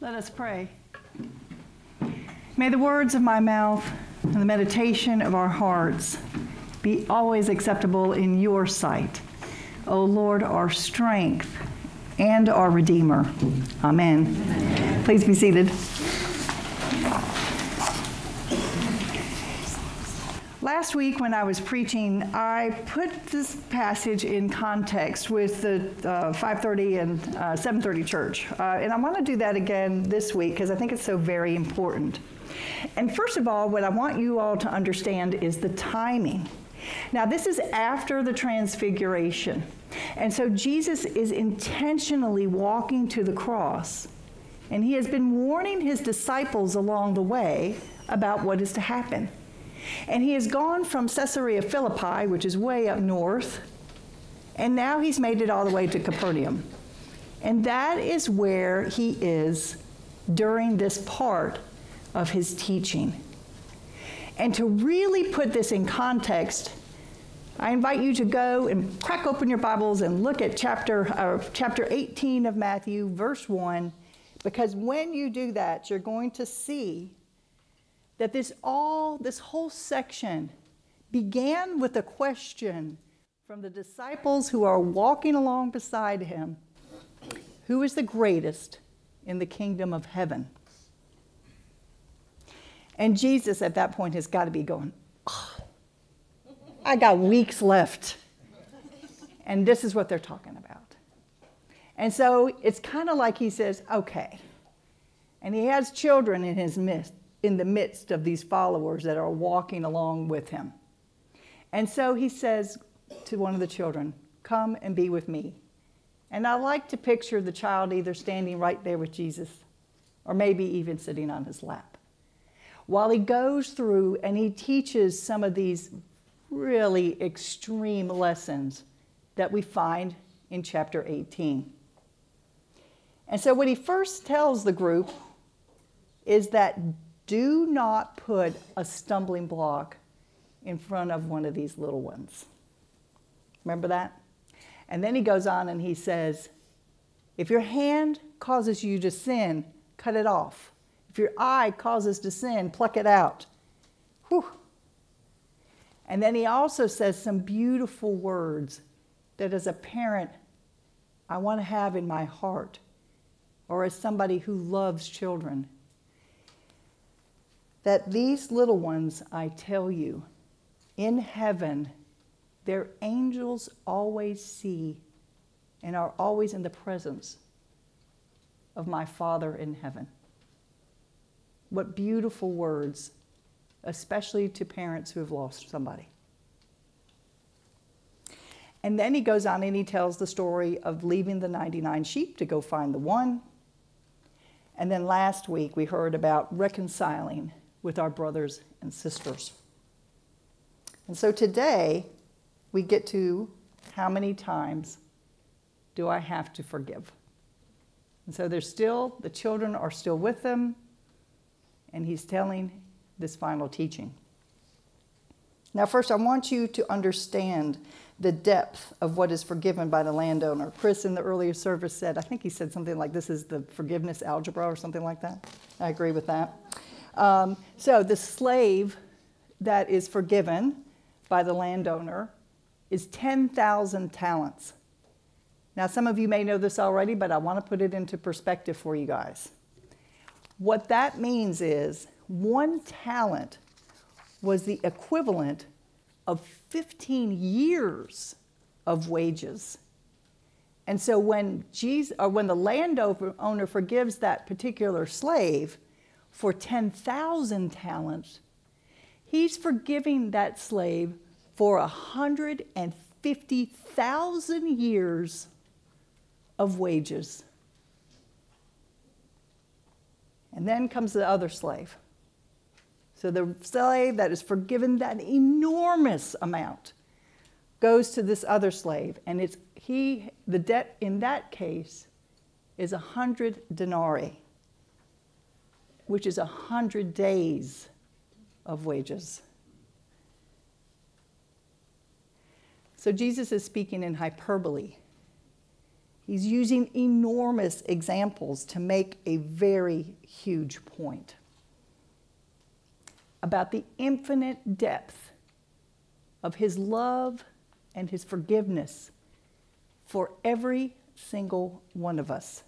Let us pray. May the words of my mouth and the meditation of our hearts be always acceptable in your sight. O Lord, our strength and our Redeemer. Amen. Please be seated. Last week, when I was preaching, I put this passage in context with the uh, 5:30 and uh, 7:30 church, uh, and I want to do that again this week because I think it's so very important. And first of all, what I want you all to understand is the timing. Now, this is after the transfiguration, and so Jesus is intentionally walking to the cross, and he has been warning his disciples along the way about what is to happen. And he has gone from Caesarea Philippi, which is way up north, and now he's made it all the way to Capernaum. And that is where he is during this part of his teaching. And to really put this in context, I invite you to go and crack open your Bibles and look at chapter, uh, chapter 18 of Matthew, verse 1, because when you do that, you're going to see that this all, this whole section began with a question from the disciples who are walking along beside him Who is the greatest in the kingdom of heaven? And Jesus at that point has got to be going, oh, I got weeks left. And this is what they're talking about. And so it's kind of like he says, okay. And he has children in his midst in the midst of these followers that are walking along with him. And so he says to one of the children, Come and be with me. And I like to picture the child either standing right there with Jesus or maybe even sitting on his lap. While he goes through and he teaches some of these really extreme lessons that we find in chapter 18. And so, what he first tells the group is that do not put a stumbling block in front of one of these little ones. Remember that? And then he goes on and he says, if your hand causes you to sin, cut it off. If your eye causes to sin, pluck it out. Whew. And then he also says some beautiful words that as a parent, I want to have in my heart, or as somebody who loves children that these little ones, I tell you, in heaven, their angels always see and are always in the presence of my Father in heaven. What beautiful words, especially to parents who have lost somebody. And then he goes on and he tells the story of leaving the 99 sheep to go find the one. And then last week we heard about reconciling with our brothers and sisters. And so today, we get to how many times do I have to forgive? And so there's still, the children are still with them, and he's telling this final teaching. Now, first, I want you to understand the depth of what is forgiven by the landowner. Chris in the earlier service said, I think he said something like this is the forgiveness algebra or something like that. I agree with that. Um, so the slave that is forgiven by the landowner is 10,000 talents. Now, some of you may know this already, but I want to put it into perspective for you guys. What that means is one talent was the equivalent of 15 years of wages. And so when Jesus or when the landowner forgives that particular slave, for 10,000 talents, he's forgiving that slave for 150,000 years of wages. And then comes the other slave. So the slave that is forgiven that enormous amount goes to this other slave, and it's he the debt in that case is a hundred denarii which is a hundred days of wages. So Jesus is speaking in hyperbole. He's using enormous examples to make a very huge point about the infinite depth of his love and his forgiveness for every single one of us.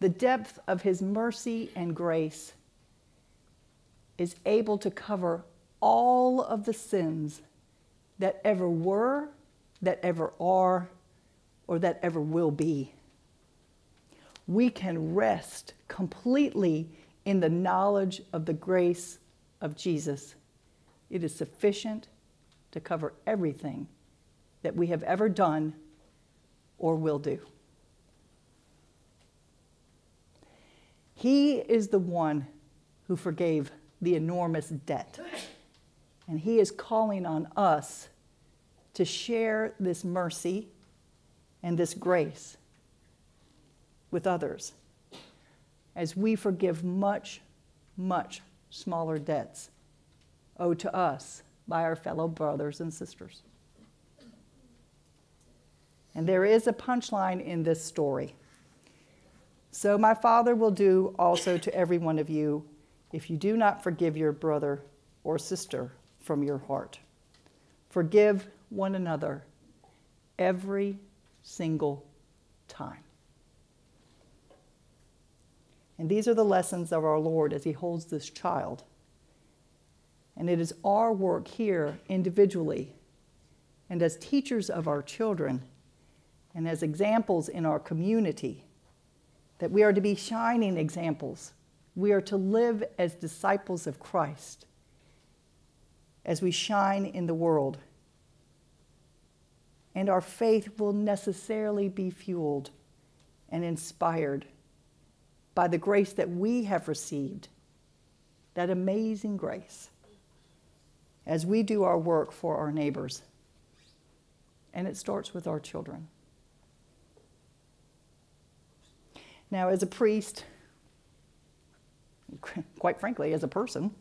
The depth of his mercy and grace is able to cover all of the sins that ever were, that ever are, or that ever will be. We can rest completely in the knowledge of the grace of Jesus. It is sufficient to cover everything that we have ever done or will do. He is the one who forgave the enormous debt. And He is calling on us to share this mercy and this grace with others as we forgive much, much smaller debts owed to us by our fellow brothers and sisters. And there is a punchline in this story. So my Father will do also to every one of you if you do not forgive your brother or sister from your heart. Forgive one another every single time. And these are the lessons of our Lord as He holds this child. And it is our work here individually and as teachers of our children and as examples in our community that we are to be shining examples. We are to live as disciples of Christ as we shine in the world. And our faith will necessarily be fueled and inspired by the grace that we have received, that amazing grace, as we do our work for our neighbors. And it starts with our children. Now, as a priest, quite frankly, as a person,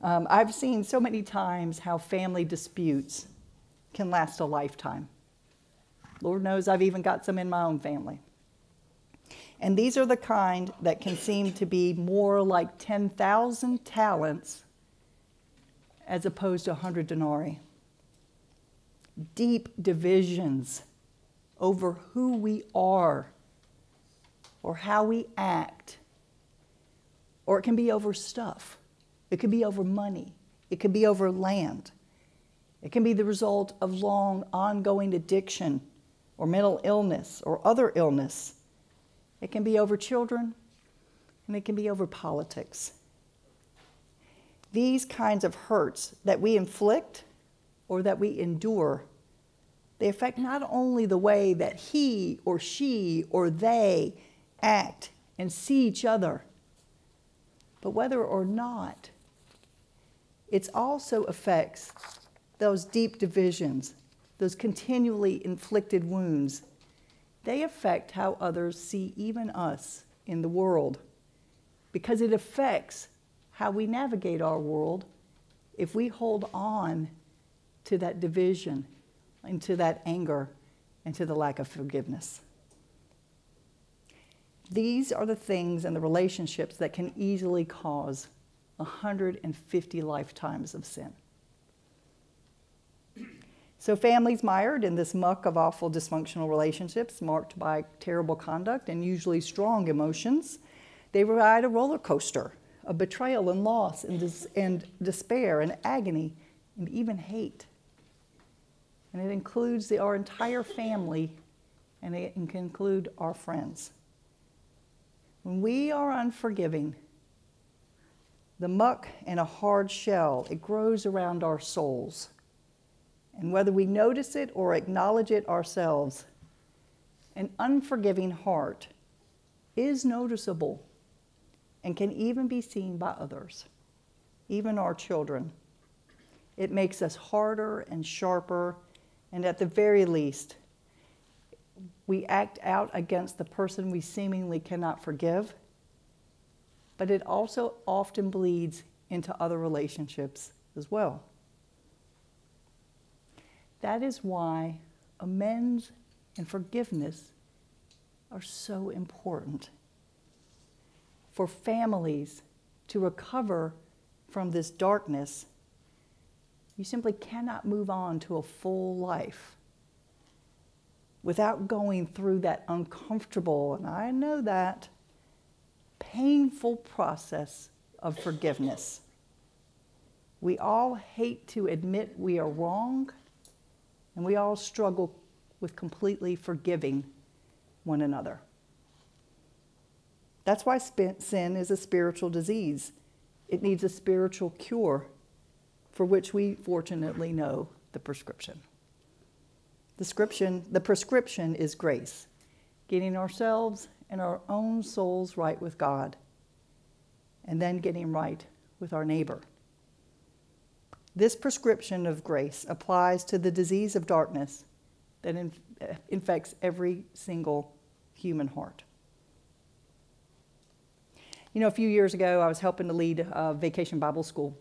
um, I've seen so many times how family disputes can last a lifetime. Lord knows I've even got some in my own family. And these are the kind that can seem to be more like 10,000 talents as opposed to 100 denarii. Deep divisions over who we are or how we act, or it can be over stuff. It could be over money. It could be over land. It can be the result of long, ongoing addiction or mental illness or other illness. It can be over children, and it can be over politics. These kinds of hurts that we inflict or that we endure, they affect not only the way that he or she or they act and see each other, but whether or not it also affects those deep divisions, those continually inflicted wounds. They affect how others see even us in the world because it affects how we navigate our world if we hold on to that division and to that anger and to the lack of forgiveness. These are the things and the relationships that can easily cause 150 lifetimes of sin. So, families mired in this muck of awful dysfunctional relationships marked by terrible conduct and usually strong emotions, they ride a roller coaster of betrayal and loss and, dis- and despair and agony and even hate. And it includes the, our entire family and it can include our friends. When we are unforgiving, the muck in a hard shell, it grows around our souls. And whether we notice it or acknowledge it ourselves, an unforgiving heart is noticeable and can even be seen by others, even our children. It makes us harder and sharper, and at the very least, we act out against the person we seemingly cannot forgive but it also often bleeds into other relationships as well. That is why amends and forgiveness are so important for families to recover from this darkness. You simply cannot move on to a full life without going through that uncomfortable, and I know that, painful process of forgiveness. We all hate to admit we are wrong, and we all struggle with completely forgiving one another. That's why sin is a spiritual disease. It needs a spiritual cure for which we fortunately know the prescription. The prescription, the prescription is grace, getting ourselves and our own souls right with God, and then getting right with our neighbor. This prescription of grace applies to the disease of darkness that inf- infects every single human heart. You know, a few years ago, I was helping to lead a vacation Bible school.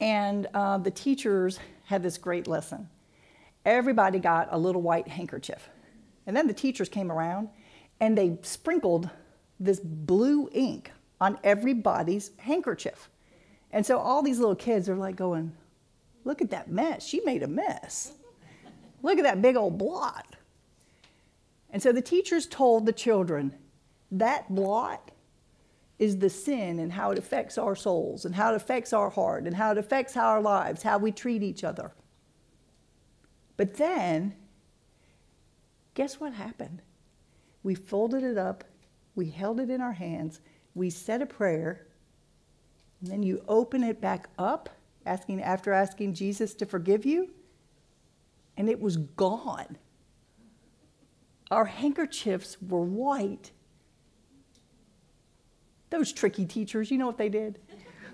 And uh, the teachers had this great lesson. Everybody got a little white handkerchief. And then the teachers came around and they sprinkled this blue ink on everybody's handkerchief. And so all these little kids are like going, Look at that mess. She made a mess. Look at that big old blot. And so the teachers told the children that blot is the sin and how it affects our souls and how it affects our heart and how it affects our lives, how we treat each other. But then, guess what happened? We folded it up, we held it in our hands, we said a prayer, and then you open it back up, asking after asking Jesus to forgive you, and it was gone. Our handkerchiefs were white. Those tricky teachers, you know what they did?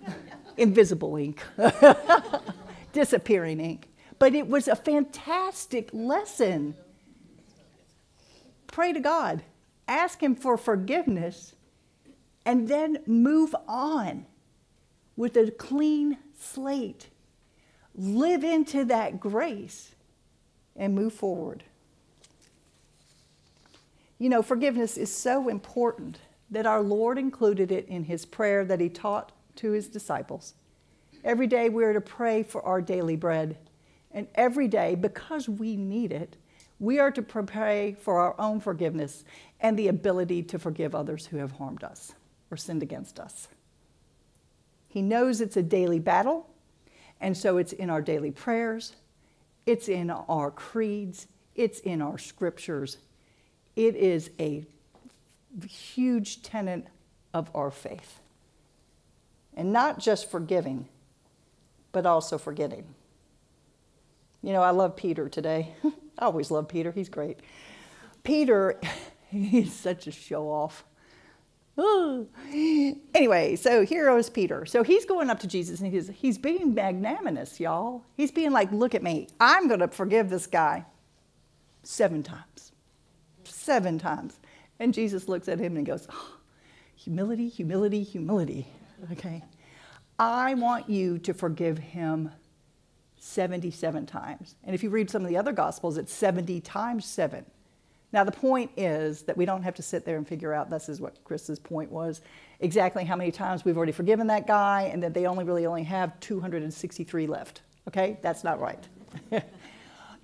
Invisible ink, disappearing ink. But it was a fantastic lesson. Pray to God, ask Him for forgiveness, and then move on with a clean slate. Live into that grace and move forward. You know, forgiveness is so important that our Lord included it in his prayer that he taught to his disciples. Every day we are to pray for our daily bread. And every day, because we need it, we are to pray for our own forgiveness and the ability to forgive others who have harmed us or sinned against us. He knows it's a daily battle, and so it's in our daily prayers, it's in our creeds, it's in our scriptures. It is a huge tenet of our faith. And not just forgiving, but also forgetting. You know, I love Peter today. I always love Peter, he's great. Peter, he's such a show off. Anyway, so here is Peter. So he's going up to Jesus and he's, he's being magnanimous, y'all. He's being like, look at me. I'm going to forgive this guy seven times. Seven times. And Jesus looks at him and goes, oh, humility, humility, humility. Okay. I want you to forgive him 77 times. And if you read some of the other gospels, it's 70 times seven. Now, the point is that we don't have to sit there and figure out, this is what Chris's point was, exactly how many times we've already forgiven that guy and that they only really only have 263 left. Okay? That's not right.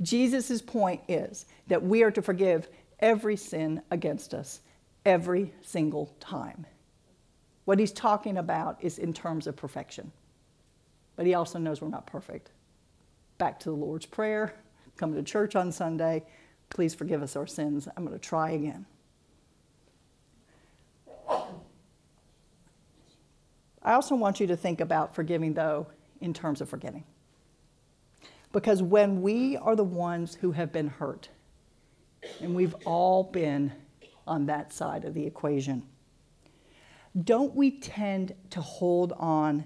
Jesus' point is that we are to forgive every sin against us every single time. What he's talking about is in terms of perfection. But he also knows we're not perfect. Back to the Lord's Prayer, come to church on Sunday, Please forgive us our sins. I'm going to try again. I also want you to think about forgiving, though, in terms of forgetting. Because when we are the ones who have been hurt, and we've all been on that side of the equation, don't we tend to hold on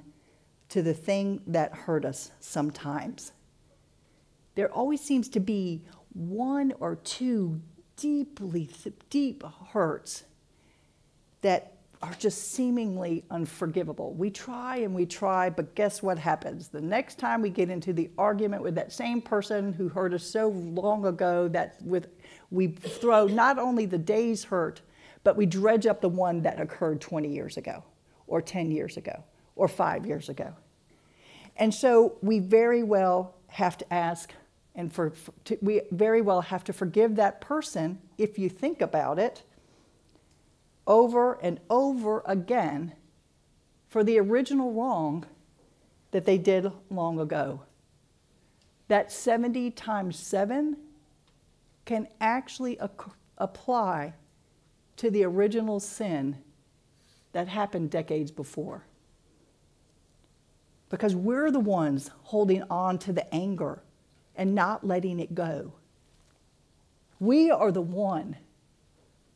to the thing that hurt us sometimes? There always seems to be one or two deeply deep hurts that are just seemingly unforgivable. We try and we try, but guess what happens? The next time we get into the argument with that same person who hurt us so long ago that with we throw not only the day's hurt, but we dredge up the one that occurred 20 years ago or 10 years ago or 5 years ago. And so we very well have to ask and for, for to, we very well have to forgive that person if you think about it over and over again for the original wrong that they did long ago. That 70 times 7 can actually ac- apply to the original sin that happened decades before. Because we're the ones holding on to the anger and not letting it go. We are the one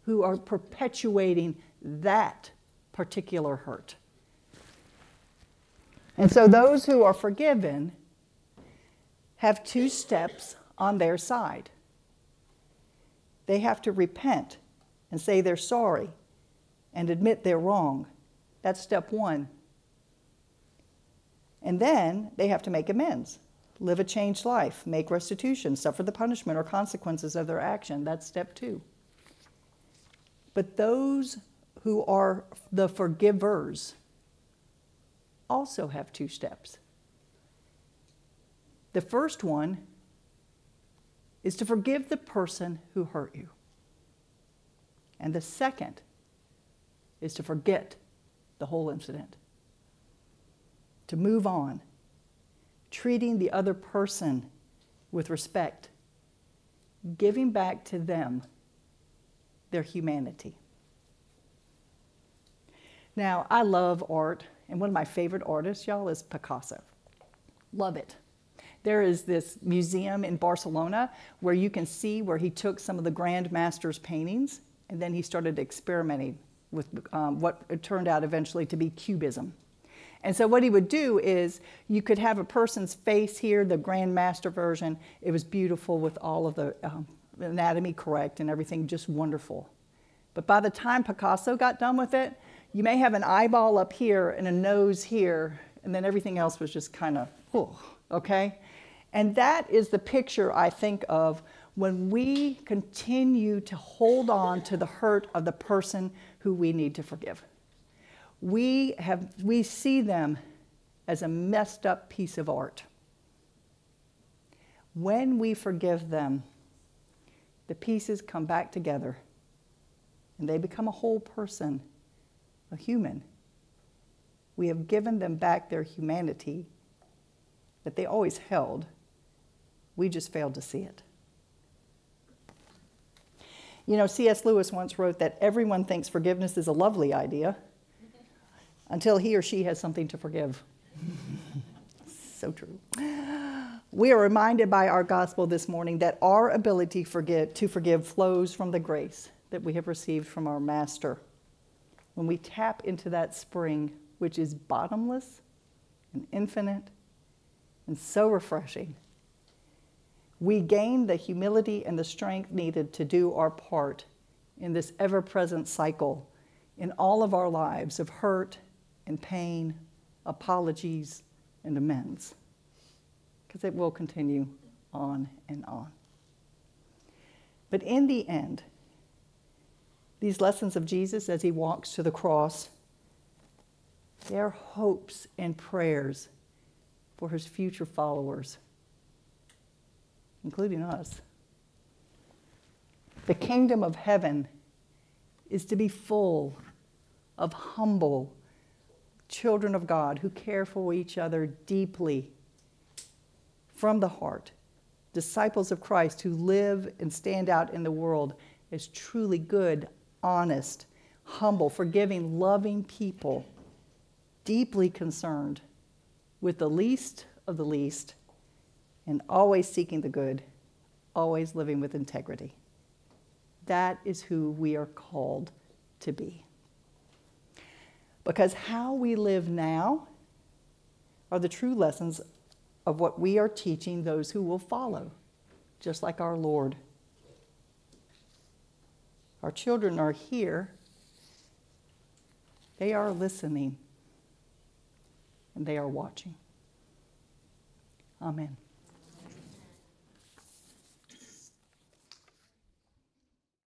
who are perpetuating that particular hurt. And so those who are forgiven have two steps on their side. They have to repent and say they're sorry and admit they're wrong. That's step one. And then they have to make amends, live a changed life, make restitution, suffer the punishment or consequences of their action. That's step two. But those who are the forgivers also have two steps. The first one is to forgive the person who hurt you. And the second is to forget the whole incident, to move on, treating the other person with respect, giving back to them their humanity. Now, I love art, and one of my favorite artists, y'all, is Picasso. Love it. There is this museum in Barcelona where you can see where he took some of the Grand Master's paintings and then he started experimenting with um, what turned out eventually to be cubism. And so, what he would do is you could have a person's face here, the Grand Master version. It was beautiful with all of the um, anatomy correct and everything just wonderful. But by the time Picasso got done with it, you may have an eyeball up here and a nose here, and then everything else was just kind of, oh, okay? And that is the picture I think of when we continue to hold on to the hurt of the person who we need to forgive. We, have, we see them as a messed up piece of art. When we forgive them, the pieces come back together and they become a whole person, a human. We have given them back their humanity that they always held. We just failed to see it. You know, C.S. Lewis once wrote that everyone thinks forgiveness is a lovely idea until he or she has something to forgive. so true. We are reminded by our gospel this morning that our ability to forgive flows from the grace that we have received from our Master. When we tap into that spring, which is bottomless and infinite and so refreshing, we gain the humility and the strength needed to do our part in this ever present cycle in all of our lives of hurt and pain, apologies, and amends. Because it will continue on and on. But in the end, these lessons of Jesus as he walks to the cross, they're hopes and prayers for his future followers including us. The kingdom of heaven is to be full of humble children of God who care for each other deeply from the heart, disciples of Christ who live and stand out in the world as truly good, honest, humble, forgiving, loving people, deeply concerned with the least of the least and always seeking the good, always living with integrity. That is who we are called to be. Because how we live now are the true lessons of what we are teaching those who will follow, just like our Lord. Our children are here They are listening and they are watching. Amen.